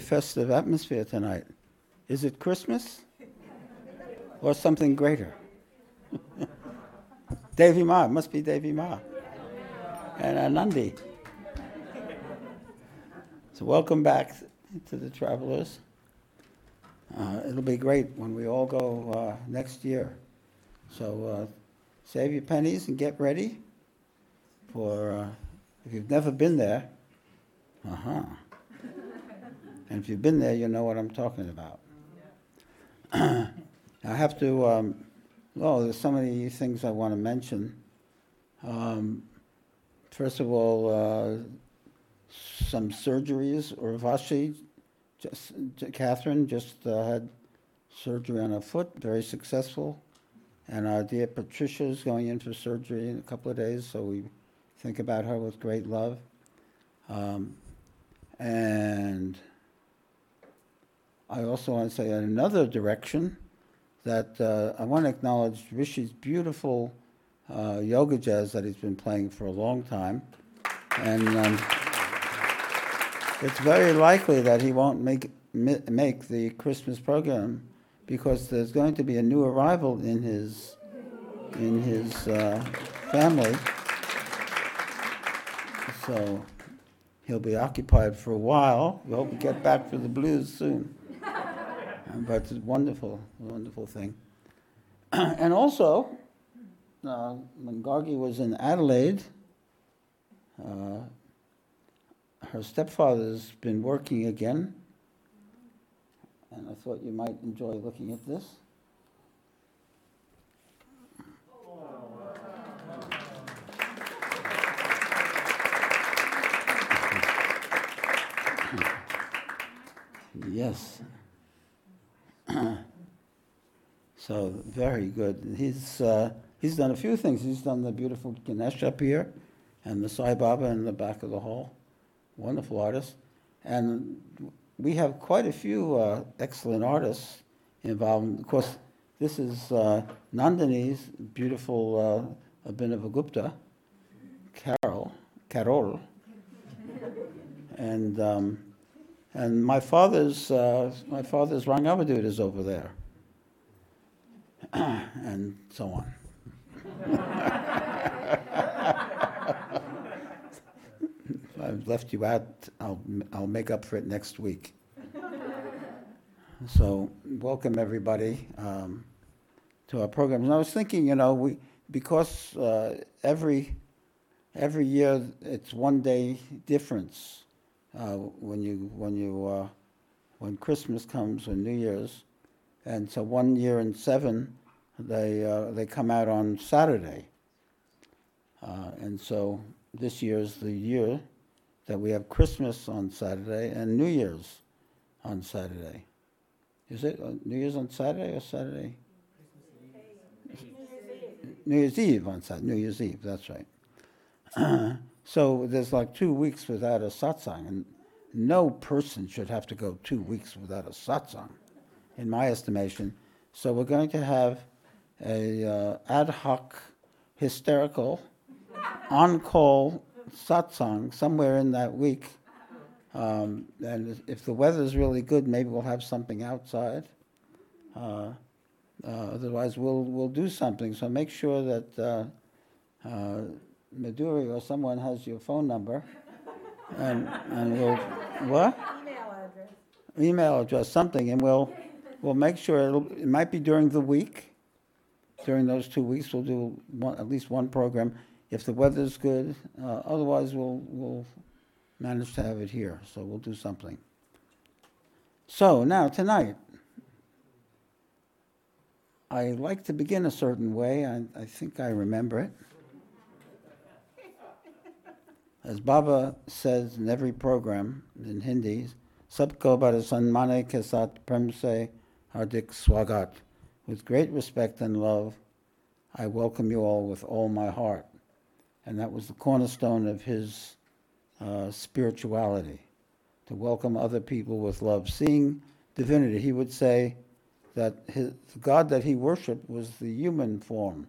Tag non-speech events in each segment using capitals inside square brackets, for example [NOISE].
festive atmosphere tonight. Is it Christmas? [LAUGHS] Or something greater? [LAUGHS] Davy Ma, it must be Davy Ma. And Anandi. So, welcome back to the travelers. Uh, it'll be great when we all go uh, next year. So, uh, save your pennies and get ready for, uh, if you've never been there, uh huh. And if you've been there, you know what I'm talking about. [CLEARS THROAT] I have to, um, well, there's so many things I want to mention. Um, first of all, uh, some surgeries. Urvashi, just, Catherine, just uh, had surgery on her foot, very successful. And our dear Patricia is going in for surgery in a couple of days, so we think about her with great love. Um, and I also want to say in another direction that uh, I want to acknowledge Rishi's beautiful uh, yoga jazz that he's been playing for a long time. And um, it's very likely that he won't make, make the Christmas program because there's going to be a new arrival in his, in his uh, family. So he'll be occupied for a while. We hope to get back for the blues soon. But it's a wonderful, wonderful thing. [CLEARS THROAT] and also, uh, when Gargi was in Adelaide, uh, her stepfather's been working again, and I thought you might enjoy looking at this. [LAUGHS] yes. [CLEARS THROAT] so very good. He's uh, he's done a few things. He's done the beautiful Ganesh up here, and the Sai Baba in the back of the hall. Wonderful artist, and we have quite a few uh, excellent artists involved. Of course, this is uh, Nandini's beautiful uh, Abhinavagupta, Carol, Carol, [LAUGHS] and. Um, and my father's, uh, my father's Rangavadut is over there. [CLEARS THROAT] and so on. [LAUGHS] I've left you out, I'll, I'll make up for it next week. So, welcome everybody um, to our program. And I was thinking, you know, we because uh, every every year it's one day difference uh, when you when you uh, when Christmas comes or New Year's, and so one year in seven, they uh, they come out on Saturday, uh, and so this year is the year that we have Christmas on Saturday and New Year's on Saturday. Is it uh, New Year's on Saturday or Saturday? New Year's Eve on Saturday. New Year's Eve. That's right. [CLEARS THROAT] So there's like two weeks without a satsang, and no person should have to go two weeks without a satsang, in my estimation. So we're going to have a uh, ad hoc, hysterical, on-call satsang somewhere in that week. Um, and if the weather's really good, maybe we'll have something outside. Uh, uh, otherwise, we'll we'll do something. So make sure that uh, uh, Maduri or someone has your phone number, and, and we'll, what? Email address. Email address, something, and we'll, we'll make sure, it'll, it might be during the week. During those two weeks, we'll do one, at least one program. If the weather's good, uh, otherwise we'll, we'll manage to have it here, so we'll do something. So now, tonight, I like to begin a certain way, I, I think I remember it. As Baba says in every program in Hindi, Sabko Sanmane ke saath prem se hardik swagat. With great respect and love, I welcome you all with all my heart. And that was the cornerstone of his uh, spirituality, to welcome other people with love. Seeing divinity, he would say that his, the God that he worshiped was the human form,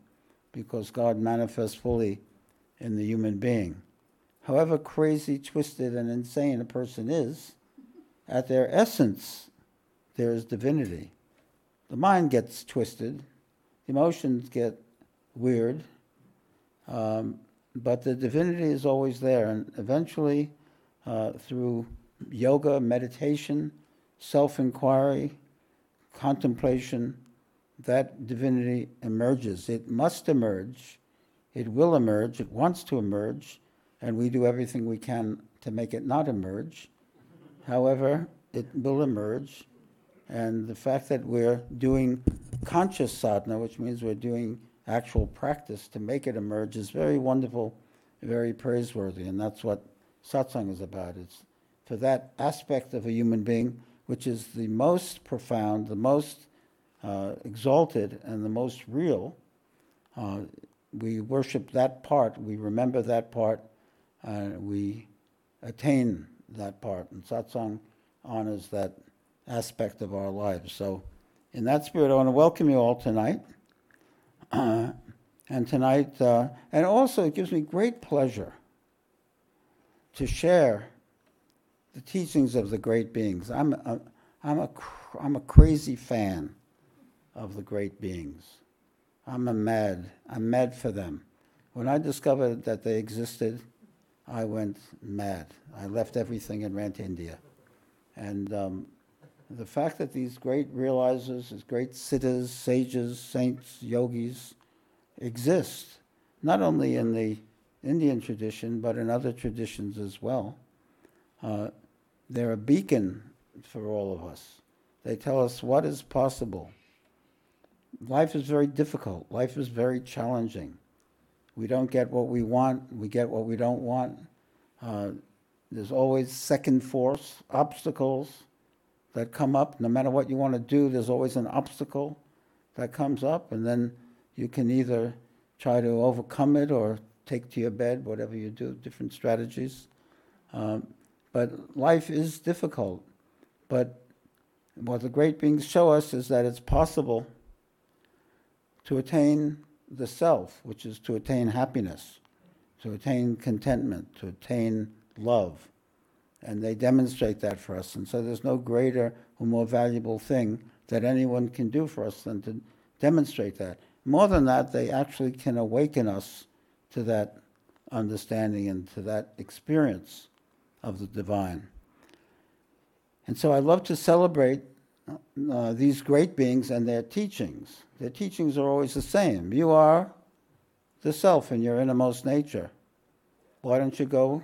because God manifests fully in the human being however crazy, twisted, and insane a person is, at their essence, there is divinity. The mind gets twisted, emotions get weird, um, but the divinity is always there. And eventually, uh, through yoga, meditation, self inquiry, contemplation, that divinity emerges. It must emerge, it will emerge, it wants to emerge, and we do everything we can to make it not emerge. However, it will emerge, and the fact that we're doing conscious sadhana, which means we're doing actual practice to make it emerge, is very wonderful, very praiseworthy, and that's what satsang is about. It's for that aspect of a human being, which is the most profound, the most uh, exalted, and the most real. Uh, we worship that part, we remember that part, and we attain that part. And satsang honors that aspect of our lives. So, in that spirit, I want to welcome you all tonight. Uh, [CLEARS THROAT] and tonight, uh, and also it gives me great pleasure to share the teachings of the great beings. I'm a, I'm a, I'm a crazy fan of the great beings. I'm a mad, I'm mad for them. When I discovered that they existed, I went mad. I left everything and ran to India. And um, the fact that these great realizers, these great siddhas, sages, saints, yogis exist, not only in the Indian tradition, but in other traditions as well, uh, they're a beacon for all of us. They tell us what is possible. Life is very difficult. Life is very challenging. We don't get what we want, we get what we don't want. Uh, there's always second force, obstacles that come up. No matter what you want to do, there's always an obstacle that comes up, and then you can either try to overcome it or take to your bed, whatever you do, different strategies. Um, but life is difficult. But what the great beings show us is that it's possible to attain the self, which is to attain happiness, to attain contentment, to attain love. And they demonstrate that for us. And so there's no greater or more valuable thing that anyone can do for us than to demonstrate that. More than that, they actually can awaken us to that understanding and to that experience of the divine. And so I love to celebrate uh, these great beings and their teachings. Their teachings are always the same. You are the self in your innermost nature. Why don't you go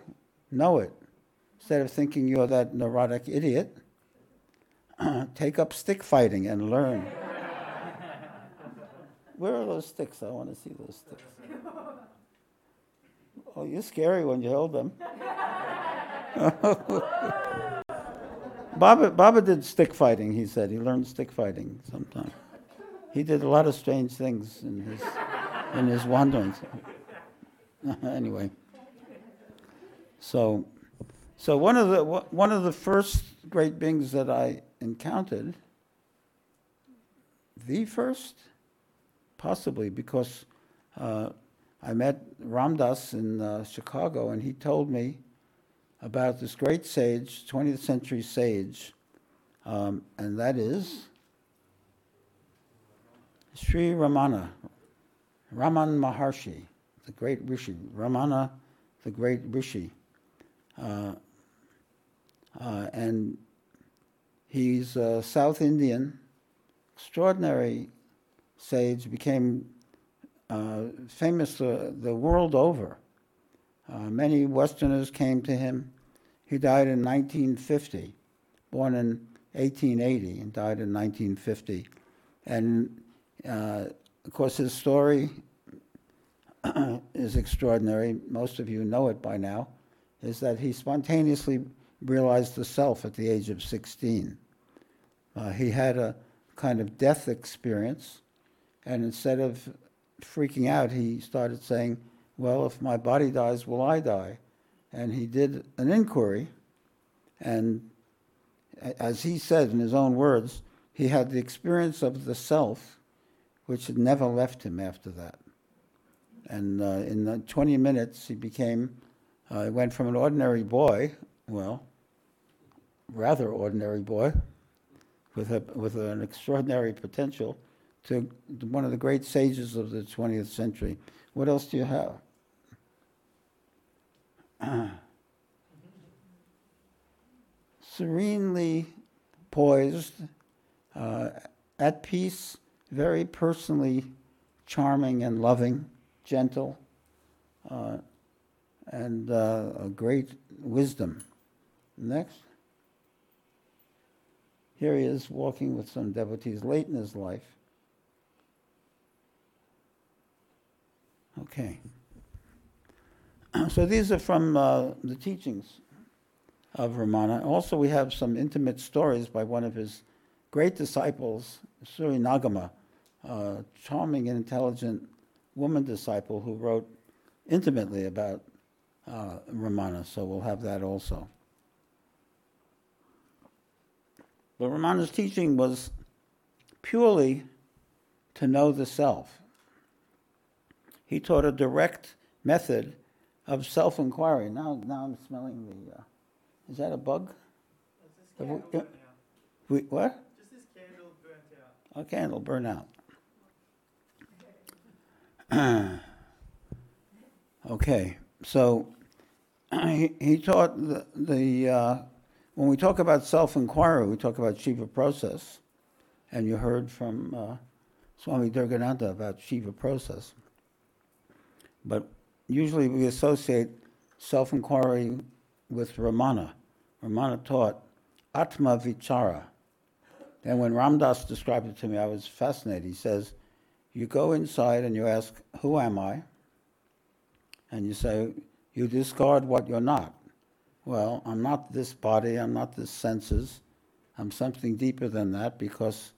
know it? Instead of thinking you're that neurotic idiot, [CLEARS THROAT] take up stick fighting and learn. [LAUGHS] Where are those sticks? I want to see those sticks. Oh, you're scary when you hold them. [LAUGHS] Baba, Baba did stick fighting, he said. He learned stick fighting sometime. He did a lot of strange things in his, in his wanderings. [LAUGHS] anyway. So, so one of the one of the first great beings that I encountered, the first, possibly because uh, I met Ramdas in uh, Chicago, and he told me about this great sage, 20th century sage, um, and that is Sri Ramana, Raman Maharshi, the great rishi, Ramana, the great rishi. Uh, uh, and he's a South Indian, extraordinary sage, became uh, famous uh, the world over. Uh, many Westerners came to him. He died in 1950, born in 1880 and died in 1950. And uh, of course, his story [CLEARS THROAT] is extraordinary. Most of you know it by now. Is that he spontaneously realized the self at the age of 16. Uh, he had a kind of death experience, and instead of freaking out, he started saying, Well, if my body dies, will I die? And he did an inquiry, and as he said in his own words, he had the experience of the self, which had never left him after that. And uh, in 20 minutes, he became, uh, went from an ordinary boy, well, rather ordinary boy with, a, with an extraordinary potential to one of the great sages of the 20th century. What else do you have? [CLEARS THROAT] serenely poised, uh, at peace, very personally charming and loving, gentle, uh, and uh, a great wisdom. Next. Here he is walking with some devotees late in his life. Okay. [CLEARS THROAT] So these are from uh, the teachings of Ramana. Also, we have some intimate stories by one of his great disciples, Suri Nagamma, a charming and intelligent woman disciple who wrote intimately about uh, Ramana. So we'll have that also. But Ramana's teaching was purely to know the self. He taught a direct method of self inquiry. Now, now I'm smelling the. Uh, is that a bug? We, we, what? Just this candle burnt out. A candle burn out. [CLEARS THROAT] okay, so he, he taught the, the uh, when we talk about self-inquiry, we talk about Shiva process, and you heard from uh, Swami Durgananda about Shiva process. But usually we associate self-inquiry with Ramana. Ramana taught Atma Vichara. And when Ramdas described it to me, I was fascinated. He says, You go inside and you ask, Who am I? And you say, You discard what you're not well, I'm not this body, I'm not this senses, I'm something deeper than that because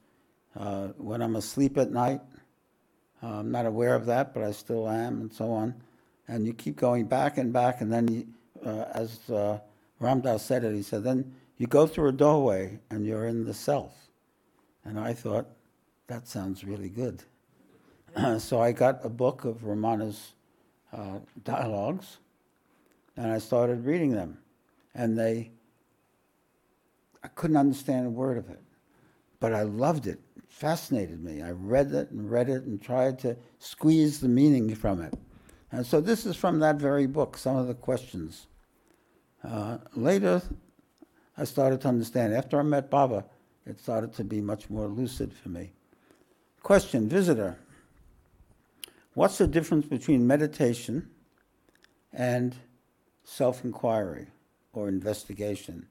uh, when I'm asleep at night, uh, I'm not aware of that, but I still am, and so on. And you keep going back and back, and then, you, uh, as uh, Ramdas said it, he said, then you go through a doorway and you're in the self. And I thought, that sounds really good. [CLEARS THROAT] so I got a book of Ramana's uh, dialogues, and I started reading them and they, I couldn't understand a word of it, but I loved it. It fascinated me. I read it and read it and tried to squeeze the meaning from it. And so this is from that very book, some of the questions. Uh, later, I started to understand. After I met Baba, it started to be much more lucid for me. Question, visitor. What's the difference between meditation and self inquiry? or investigation.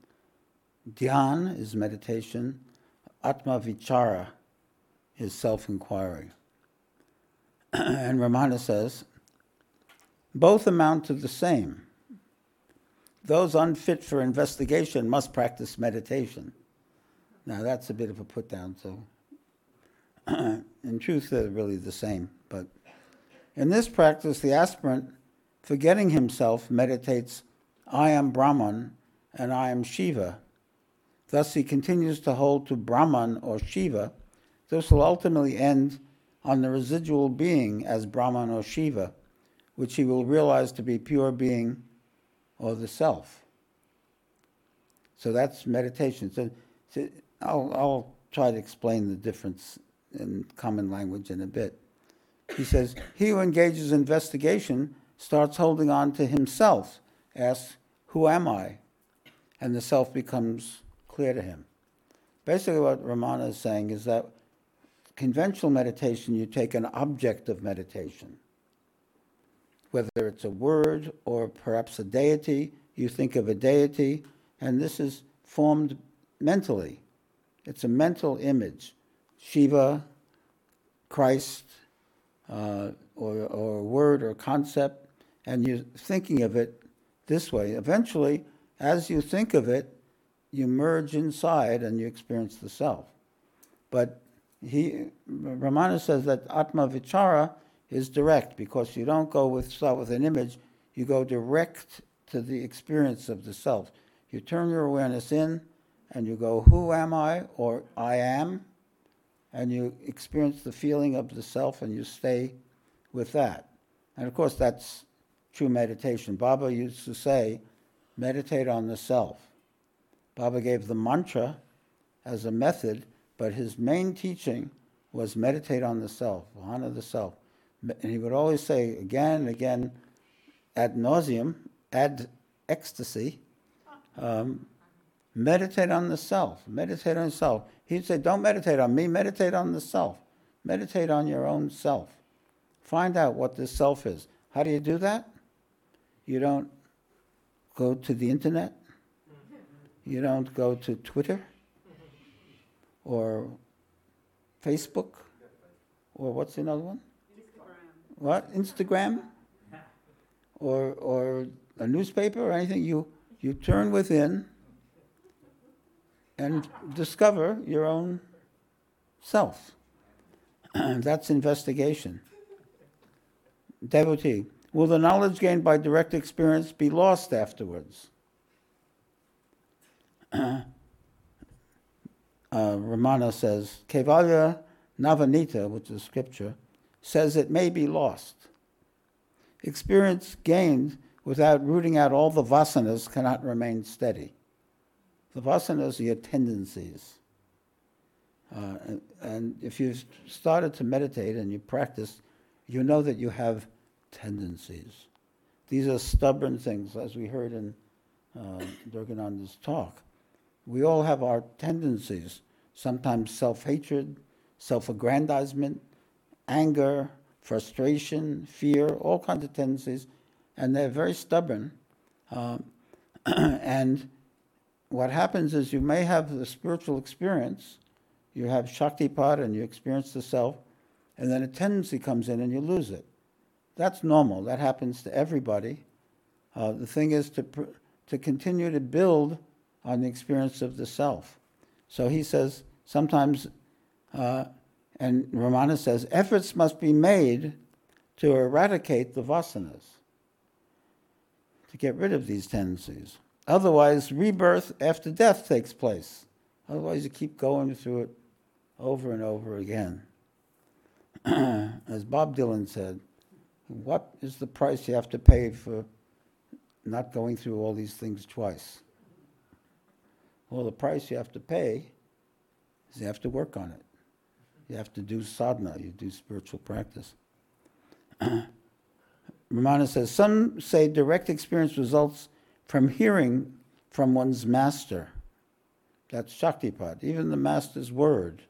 Dhyan is meditation. Atma Vichara is self inquiry. [CLEARS THROAT] and Ramana says, both amount to the same. Those unfit for investigation must practice meditation. Now, that's a bit of a put down, so [CLEARS THROAT] in truth, they're really the same. But in this practice, the aspirant, forgetting himself, meditates I am Brahman and I am Shiva. Thus, he continues to hold to Brahman or Shiva. This will ultimately end on the residual being as Brahman or Shiva, which he will realize to be pure being or the self. So that's meditation. So, so I'll, I'll try to explain the difference in common language in a bit. He says, He who engages in investigation starts holding on to himself asks, Who am I? And the self becomes clear to him. Basically, what Ramana is saying is that conventional meditation, you take an object of meditation, whether it's a word or perhaps a deity, you think of a deity, and this is formed mentally. It's a mental image. Shiva, Christ, uh, or, or a word or concept, and you're thinking of it this way. Eventually, as you think of it, you merge inside and you experience the self. But he, Ramana says that Atma Vichara is direct because you don't go with start with an image, you go direct to the experience of the self. You turn your awareness in and you go, Who am I? or I am, and you experience the feeling of the self and you stay with that. And of course, that's true meditation. Baba used to say, meditate on the self. Baba gave the mantra as a method, but his main teaching was meditate on the self, honor the self. And he would always say again and again, ad nauseum, ad ecstasy, um, meditate on the self, meditate on self. He'd say, don't meditate on me, meditate on the self. Meditate on your own self. Find out what the self is. How do you do that? You don't go to the internet. You don't go to Twitter or Facebook or what's another one? What? Instagram? Or, or a newspaper or anything? You, you turn within and discover your own self. [CLEARS THROAT] That's investigation. Devotee, will the knowledge gained by direct experience be lost afterwards? [CLEARS THROAT] uh, Ramana says, Kaivalya Navaneeta, which is scripture, says it may be lost. Experience gained without rooting out all the vasanas cannot remain steady. The vasanas are your tendencies. Uh, and, and if you've started to meditate and you practice, you know that you have tendencies. These are stubborn things, as we heard in uh, Durgananda's talk. We all have our tendencies, sometimes self hatred, self aggrandizement, anger, frustration, fear, all kinds of tendencies, and they're very stubborn. Um, [CLEARS THROAT] and what happens is you may have the spiritual experience, you have Shaktipat and you experience the self, and then a tendency comes in and you lose it. That's normal. That happens to everybody. Uh, the thing is to, pr- to continue to build on the experience of the self. So he says sometimes, uh, and Ramana says, efforts must be made to eradicate the vasanas, to get rid of these tendencies. Otherwise, rebirth after death takes place. Otherwise, you keep going through it over and over again. [CLEARS THROAT] As Bob Dylan said, what is the price you have to pay for not going through all these things twice? Well, the price you have to pay is you have to work on it. You have to do sadhana, you do spiritual practice. [CLEARS THROAT] Ramana says some say direct experience results from hearing from one's master. That's Shaktipat, even the master's word.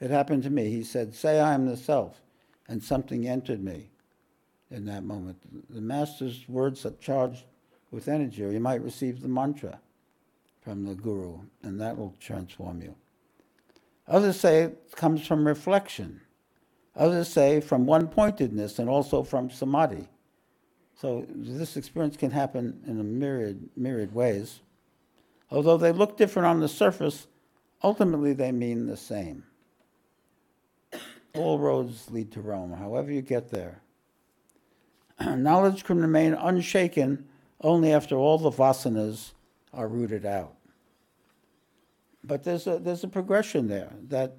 It happened to me. He said, Say I am the self, and something entered me in that moment. The master's words are charged with energy, or you might receive the mantra from the guru, and that will transform you. Others say it comes from reflection. Others say from one pointedness and also from samadhi. So this experience can happen in a myriad, myriad ways. Although they look different on the surface, ultimately they mean the same. All roads lead to Rome, however you get there. [CLEARS THROAT] Knowledge can remain unshaken only after all the vasanas are rooted out. But there's a, there's a progression there that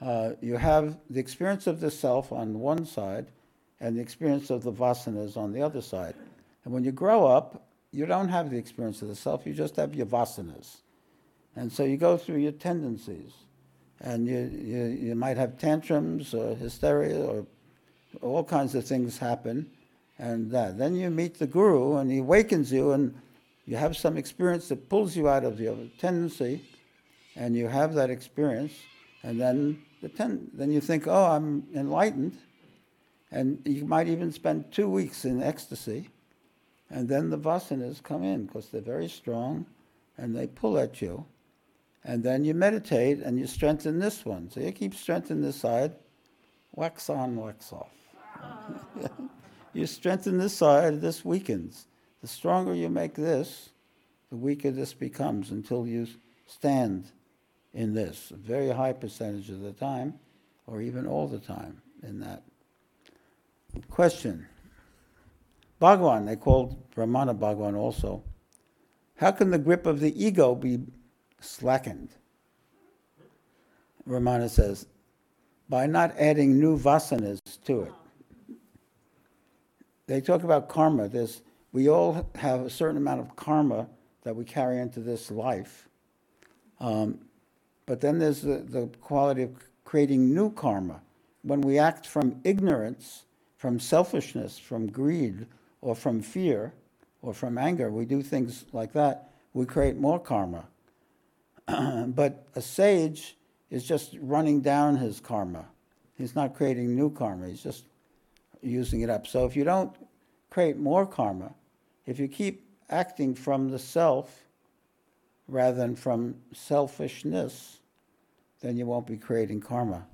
uh, you have the experience of the self on one side and the experience of the vasanas on the other side. And when you grow up, you don't have the experience of the self, you just have your vasanas. And so you go through your tendencies. And you, you, you might have tantrums or hysteria or all kinds of things happen. And that. Then you meet the guru and he awakens you and you have some experience that pulls you out of your tendency, and you have that experience, and then the ten, then you think, oh, I'm enlightened, and you might even spend two weeks in ecstasy, and then the vasanas come in because they're very strong, and they pull at you, and then you meditate and you strengthen this one. So you keep strengthening this side, wax on, wax off. [LAUGHS] you strengthen this side, this weakens. The stronger you make this, the weaker this becomes until you stand in this, a very high percentage of the time, or even all the time in that. Question. Bhagwan, they called Ramana Bhagwan also. How can the grip of the ego be slackened? Ramana says, by not adding new vasanas to it. They talk about karma. There's we all have a certain amount of karma that we carry into this life. Um, but then there's the, the quality of creating new karma. When we act from ignorance, from selfishness, from greed, or from fear, or from anger, we do things like that, we create more karma. [CLEARS THROAT] but a sage is just running down his karma. He's not creating new karma, he's just using it up. So if you don't create more karma, if you keep acting from the self rather than from selfishness, then you won't be creating karma.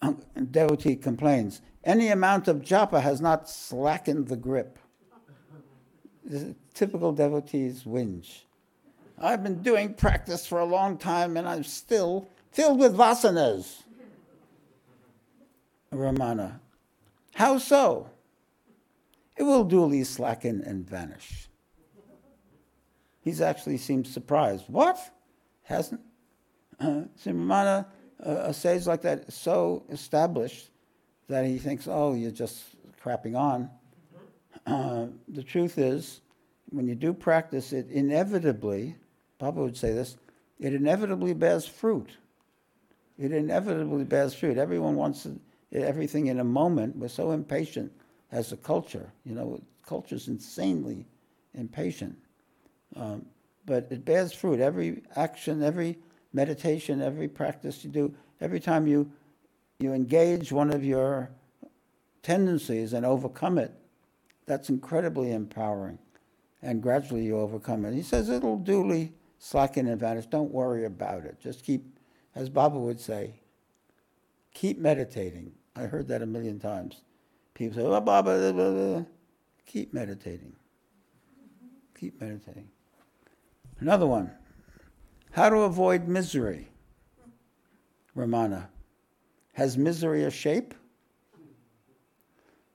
Um, devotee complains, any amount of japa has not slackened the grip. Is typical devotee's whinge. I've been doing practice for a long time and I'm still filled with vasanas. Ramana, how so? It will duly slacken and vanish. He's actually seems surprised. What? Hasn't? Uh, uh, a sage like that is so established that he thinks, oh, you're just crapping on. Uh, the truth is, when you do practice, it inevitably, Baba would say this, it inevitably bears fruit. It inevitably bears fruit. Everyone wants everything in a moment. We're so impatient as a culture. You know, culture is insanely impatient. Um, but it bears fruit. Every action, every meditation, every practice you do, every time you you engage one of your tendencies and overcome it, that's incredibly empowering. And gradually you overcome it. He says it'll duly slacken and vanish. Don't worry about it. Just keep, as Baba would say, keep meditating. I heard that a million times. People say, oh, Baba, blah, blah, blah. keep meditating. Keep meditating. Another one. How to avoid misery. Ramana. Has misery a shape?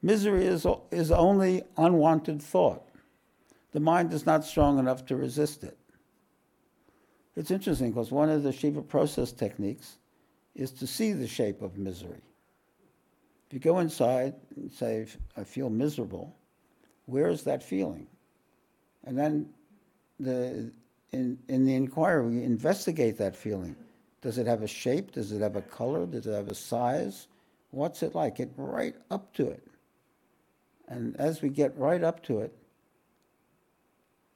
Misery is, is only unwanted thought. The mind is not strong enough to resist it. It's interesting because one of the Shiva process techniques is to see the shape of misery. If you go inside and say, I feel miserable, where is that feeling? And then the, in, in the inquiry, we investigate that feeling. Does it have a shape? Does it have a color? Does it have a size? What's it like? Get right up to it. And as we get right up to it,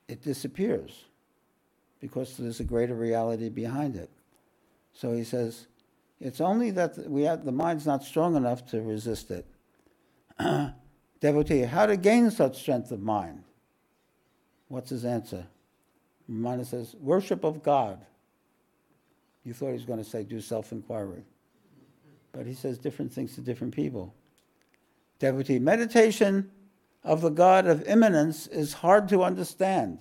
it disappears because there's a greater reality behind it. So he says, it's only that we have, the mind's not strong enough to resist it. [CLEARS THROAT] Devotee, how to gain such strength of mind? What's his answer? Ramana says, worship of God. You thought he was going to say, do self inquiry. But he says different things to different people. Devotee, meditation of the God of immanence is hard to understand.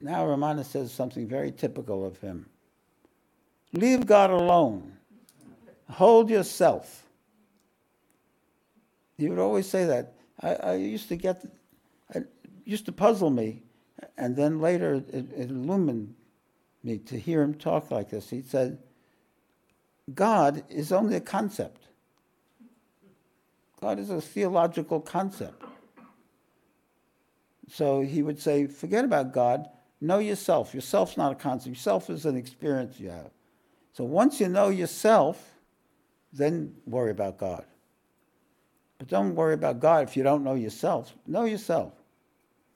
Now Ramana says something very typical of him. Leave God alone. Hold yourself. He would always say that. I, I used to get, used to puzzle me, and then later it, it illumined me to hear him talk like this. He said, God is only a concept. God is a theological concept. So he would say, forget about God, know yourself. Yourself's not a concept, yourself is an experience you have. So once you know yourself, then worry about God. But don't worry about God if you don't know yourself. Know yourself.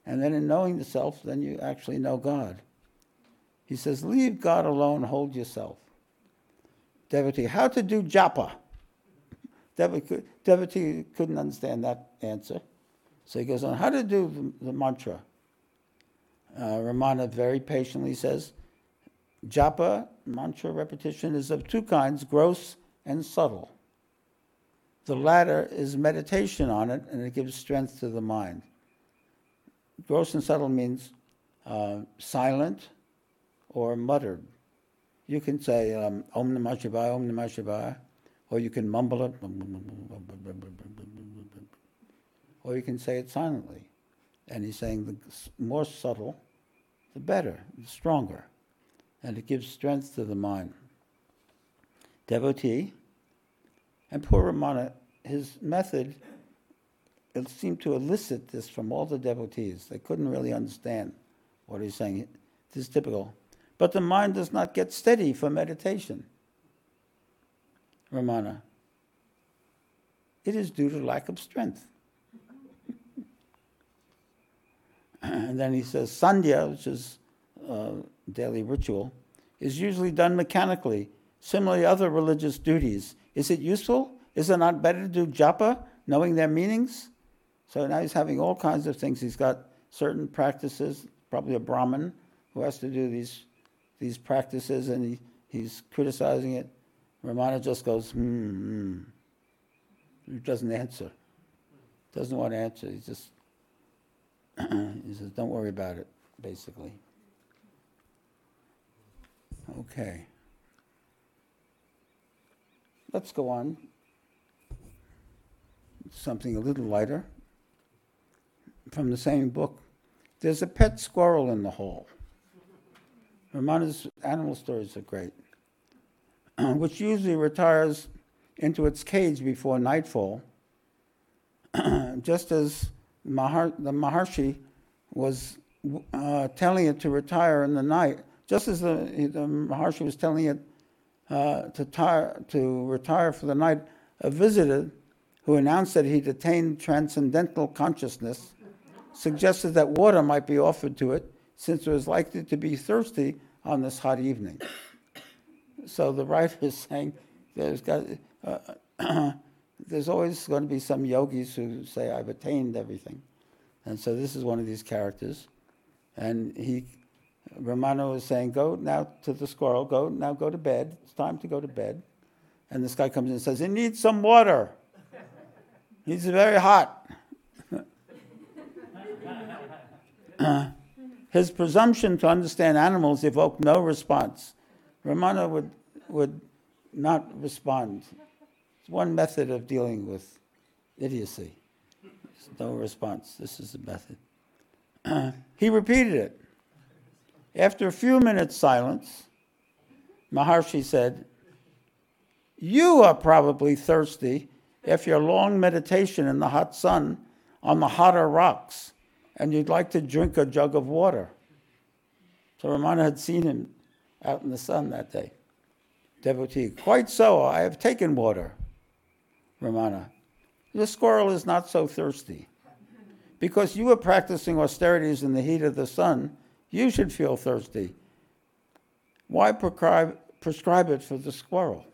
And then in knowing the self, then you actually know God. He says, Leave God alone, hold yourself. Devotee, how to do japa? Devotee couldn't understand that answer. So he goes on, How to do the, mantra? Uh, Ramana very patiently says, Japa, mantra repetition, is of two kinds gross and subtle. The latter is meditation on it, and it gives strength to the mind. Gross and subtle means uh, silent, or muttered. You can say um, Om Namah Shivaya, Om Namah Shivaya, or you can mumble it, or you can say it silently. And he's saying the more subtle, the better, the stronger. And it gives strength to the mind. Devotee, and poor Ramana, his method, it seemed to elicit this from all the devotees. They couldn't really understand what he's saying This is typical. But the mind does not get steady for meditation. Ramana. It is due to lack of strength. [LAUGHS] and then he says, Sandhya, which is uh, daily ritual, is usually done mechanically. Similarly, other religious duties. Is it useful? Is it not better to do japa, knowing their meanings? So now he's having all kinds of things. He's got certain practices, probably a Brahmin who has to do these, these practices, and he, he's criticizing it. Ramana just goes, hmm, hmm. He doesn't answer. Doesn't want to answer. He just [CLEARS THROAT] he says, don't worry about it, basically. Okay. Let's go on. Something a little lighter. From the same book. There's a pet squirrel in the hole. Ramana's animal stories are great, [CLEARS THROAT] which usually retires into its cage before nightfall, [CLEARS THROAT] just as Mahar- the Maharshi was uh, telling it to retire in the night, just as the, the Maharshi was telling it uh, to, tire, to retire for the night, a visitor who announced that he'd attained transcendental consciousness suggested that water might be offered to it since it was likely to be thirsty on this hot evening. So the writer is saying there's got, uh, [CLEARS THROAT] there's always going to be some yogis who say, I've attained everything. And so this is one of these characters. And he, Ramana was saying, Go now to the squirrel, go now go to bed. It's time to go to bed. And this guy comes in and says, He needs some water. He's very hot. His presumption to understand animals evoked no response. Ramana would, would not respond. It's one method of dealing with idiocy. No response. This is the method. [CLEARS THROAT] he repeated it. After a few minutes' silence, Maharshi said, You are probably thirsty after your long meditation in the hot sun on the hotter rocks and you'd like to drink a jug of water. So Ramana had seen him out in the sun that day. Devotee, quite so, I have taken water. Ramana, the squirrel is not so thirsty. Because you are practicing austerities in the heat of the sun, you should feel thirsty. Why prescribe, prescribe it for the squirrel?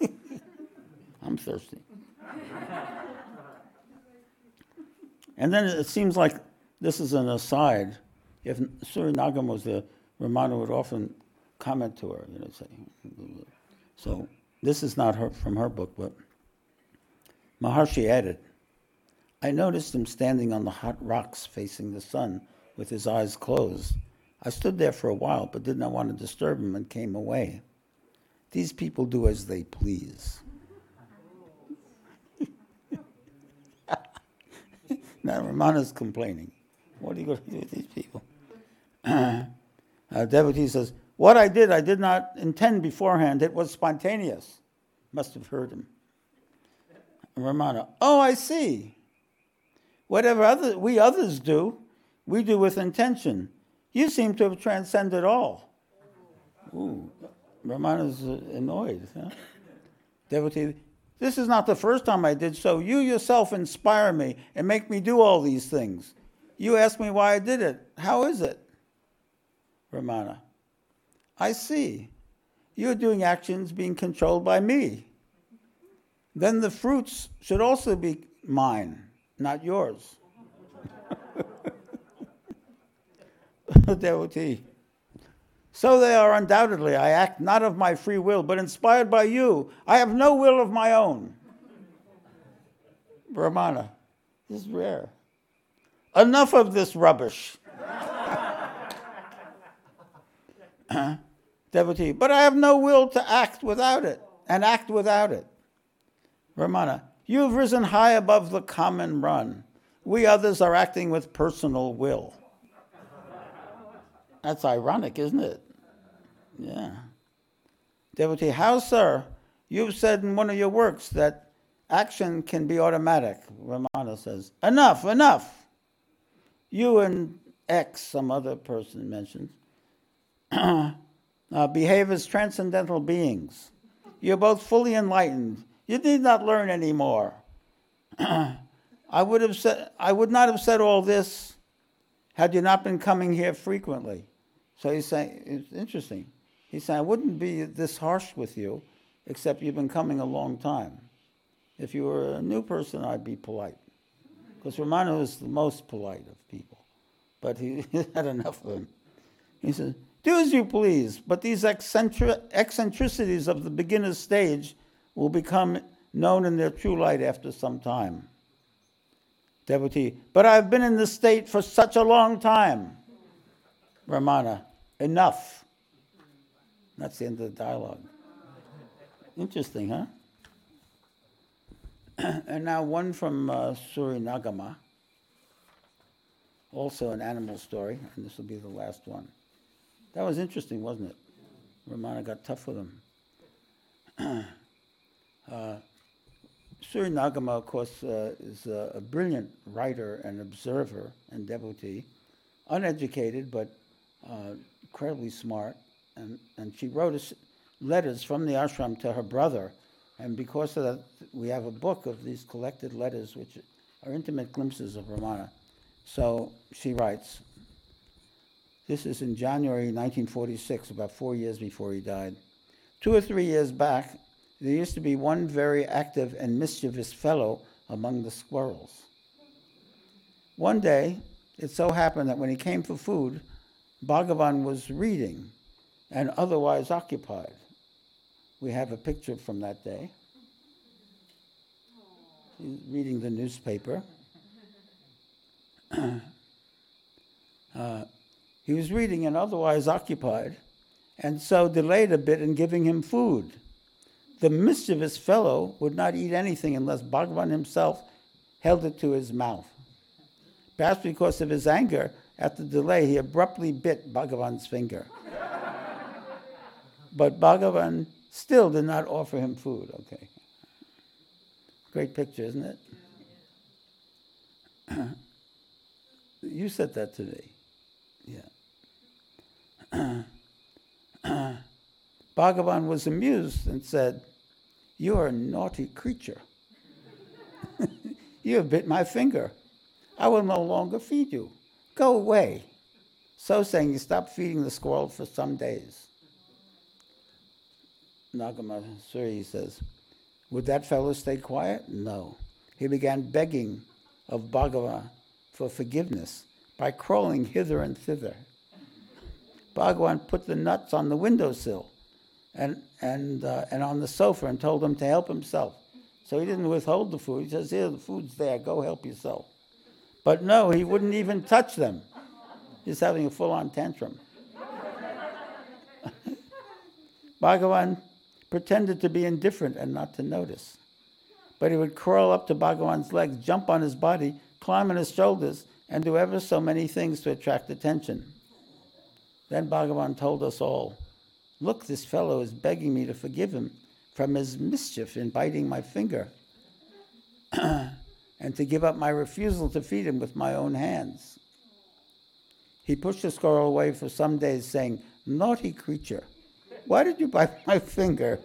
[LAUGHS] I'm thirsty. And then it seems like this is an aside. If Suri Nagamma was there, Ramana would often comment to her, you know, say. So this is not her, from her book, but Maharshi added, I noticed him standing on the hot rocks facing the sun with his eyes closed. I stood there for a while, but did not want to disturb him and came away. These people do as they please. Now Ramana's complaining. What are you going to do with these people? uh, devotee says, What I did, I did not intend beforehand. It was spontaneous. Must have heard him. Ramana, oh, I see. Whatever other, we others do, we do with intention. You seem to have transcended all. Ooh, Ramana's uh, annoyed. Huh? Devotee, this is not the first time I did so. You yourself inspire me and make me do all these things. You ask me why I did it. How is it? Ramana, I see. You're doing actions being controlled by me. Then the fruits should also be mine, not yours. [LAUGHS] Devotee. So they are undoubtedly. I act not of my free will, but inspired by you. I have no will of my own. Ramana, this is rare. Enough of this rubbish. [COUGHS] Devotee, but I have no will to act without it, and act without it. Ramana, you've risen high above the common run. We others are acting with personal will. That's ironic, isn't it? Yeah. Devotee, how, sir? You've said in one of your works that action can be automatic. Ramana says, Enough, enough. You and X, some other person mentioned, [CLEARS THROAT] uh, behave as transcendental beings. You're both fully enlightened. You need not learn anymore. [CLEARS THROAT] I would have said I would not have said all this had you not been coming here frequently. So he's saying it's interesting. He's said, I wouldn't be this harsh with you, except you've been coming a long time. If you were a new person, I'd be polite. Because Ramana was the most polite of people. But he [LAUGHS] had enough of him. He says, Do as you please, but these eccentricities of the beginner's stage will become known in their true light after some time. Devotee, but I've been in this state for such a long time. Ramana, enough. That's the end of the dialogue. Interesting, huh? [CLEARS THROAT] and now one from uh, Suri Nagamma, also an animal story, and this will be the last one. That was interesting, wasn't it? Ramana got tough with him. [CLEARS THROAT] uh, Suri Nagamma, of course, uh, is a, a, brilliant writer and observer and devotee, uneducated but uh, incredibly smart. And, and she wrote letters from the ashram to her brother and because of that, we have a book of these collected letters, which are intimate glimpses of Ramana. So she writes, this is in January 1946, about four years before he died. Two or three years back, there used to be one very active and mischievous fellow among the squirrels. One day, it so happened that when he came for food, Bhagavan was reading and otherwise occupied. We have a picture from that day. He's reading the newspaper. [COUGHS] uh, he was reading and otherwise occupied, and so delayed a bit in giving him food. The mischievous fellow would not eat anything unless Bhagavan himself held it to his mouth. Perhaps because of his anger at the delay, he abruptly bit Bhagavan's finger. But Bhagavan still did not offer him food. Okay. Great picture, isn't it? [CLEARS THROAT] you said that today. Yeah. [CLEARS THROAT] Bhagavan was amused and said, You are a naughty creature. [LAUGHS] you have bit my finger. I will no longer feed you. Go away. So saying, he stopped feeding the squirrel for some days. Nagamma Suri says, Would that fellow stay quiet? No. He began begging of Bhagavan for forgiveness by crawling hither and thither. Bhagavan put the nuts on the windowsill and, and, uh, and on the sofa and told him to help himself. So he didn't withhold the food. He says, Here, the food's there, go help yourself. But no, he wouldn't even touch them. He's having a full on tantrum. [LAUGHS] Bhagavan pretended to be indifferent and not to notice. But he would crawl up to Bhagavan's legs, jump on his body, climb on his shoulders, and do ever so many things to attract attention. Then Bhagavan told us all, Look, this fellow is begging me to forgive him from his mischief in biting my finger, [CLEARS THROAT] and to give up my refusal to feed him with my own hands. He pushed the squirrel away for some days, saying, Naughty creature, why did you bite my finger?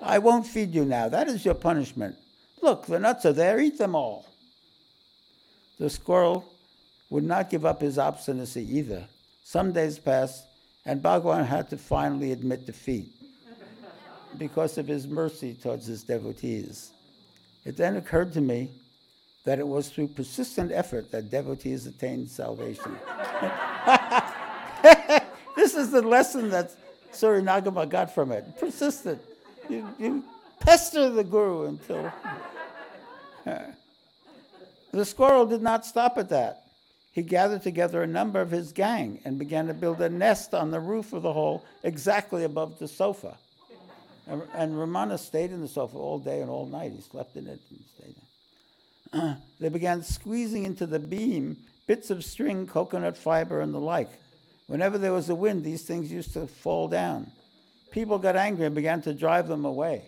I won't feed you now. That is your punishment. Look, the nuts are there. Eat them all. The squirrel would not give up his obstinacy either. Some days passed, and Bhagavan had to finally admit defeat because of his mercy towards his devotees. It then occurred to me that it was through persistent effort that devotees attained salvation. [LAUGHS] this is the lesson that's Suri Nagamma got from it. Persistent. You, you pester the guru until. [LAUGHS] the squirrel did not stop at that. He gathered together a number of his gang and began to build a nest on the roof of the hole exactly above the sofa. And, and Ramana stayed in the sofa all day and all night. He slept in it and stayed there. [CLEARS THROAT] they began squeezing into the beam bits of string, coconut fiber, and the like. Whenever there was a wind, these things used to fall down. People got angry and began to drive them away.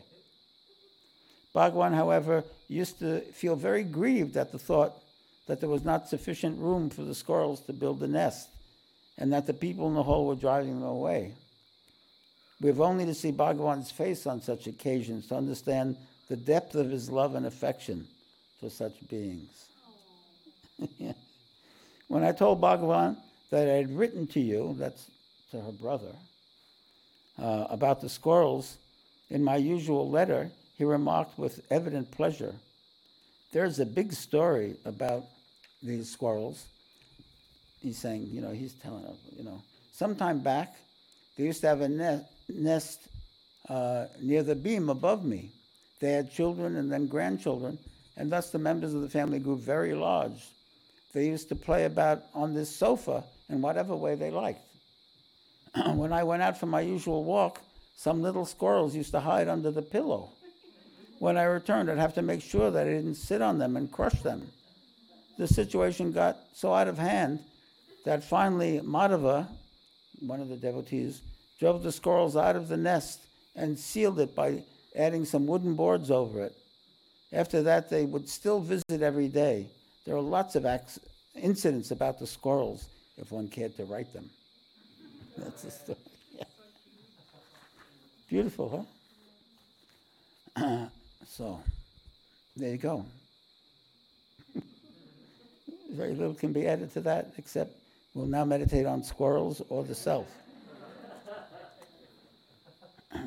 Bhagwan, however, used to feel very grieved at the thought that there was not sufficient room for the squirrels to build a nest, and that the people in the hole were driving them away. We have only to see Bhagwan's face on such occasions to understand the depth of his love and affection for such beings. [LAUGHS] when I told Bhagavan that I had written to you, that's to her brother, uh, about the squirrels, in my usual letter, he remarked with evident pleasure There's a big story about these squirrels. He's saying, you know, he's telling us, you know, sometime back, they used to have a nest, nest uh, near the beam above me. They had children and then grandchildren, and thus the members of the family grew very large. They used to play about on this sofa in whatever way they liked. [CLEARS THROAT] when I went out for my usual walk, some little squirrels used to hide under the pillow. When I returned, I'd have to make sure that I didn't sit on them and crush them. The situation got so out of hand that finally Madhava, one of the devotees, drove the squirrels out of the nest and sealed it by adding some wooden boards over it. After that, they would still visit every day. There are lots of incidents about the squirrels, if one cared to write them. That's the story. Beautiful, huh? [CLEARS THROAT] so, there you go. [LAUGHS] Very little can be added to that, except we'll now meditate on squirrels or the self. [CLEARS THROAT]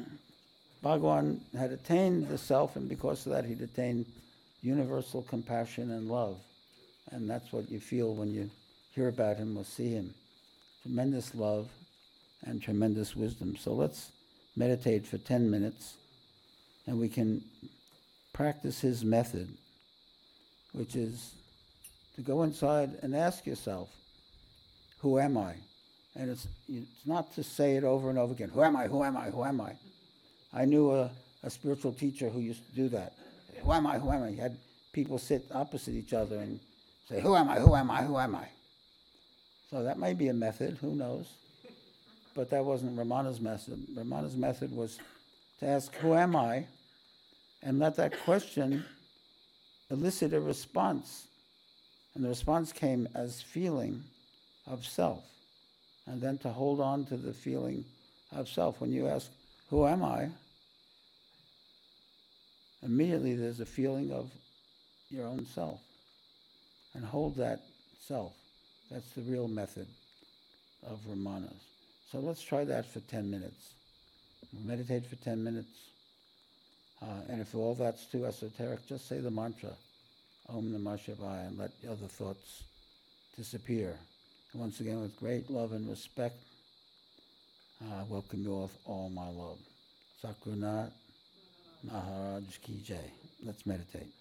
Bhagwan had attained the self, and because of that, he'd attained universal compassion and love. And that's what you feel when you hear about him will see him. Tremendous love and tremendous wisdom. So let's meditate for 10 minutes, and we can practice his method, which is to go inside and ask yourself, Who am I? And it's, it's not to say it over and over again Who am I? Who am I? Who am I? I knew a, a spiritual teacher who used to do that. Who am I? Who am I? He had people sit opposite each other and say, Who am I? Who am I? Who am I? So that may be a method, who knows? But that wasn't Ramana's method. Ramana's method was to ask, Who am I? and let that question elicit a response. And the response came as feeling of self. And then to hold on to the feeling of self. When you ask, who am I? Immediately there's a feeling of your own self. And hold that self. That's the real method of Ramanas. So let's try that for 10 minutes. meditate for 10 minutes. Uh, and if all that's too esoteric, just say the mantra, Om Namah Shivaya, and let other thoughts disappear. And once again, with great love and respect, I welcome you with all my love. Sakunath Maharaj Ki Jai. Let's meditate.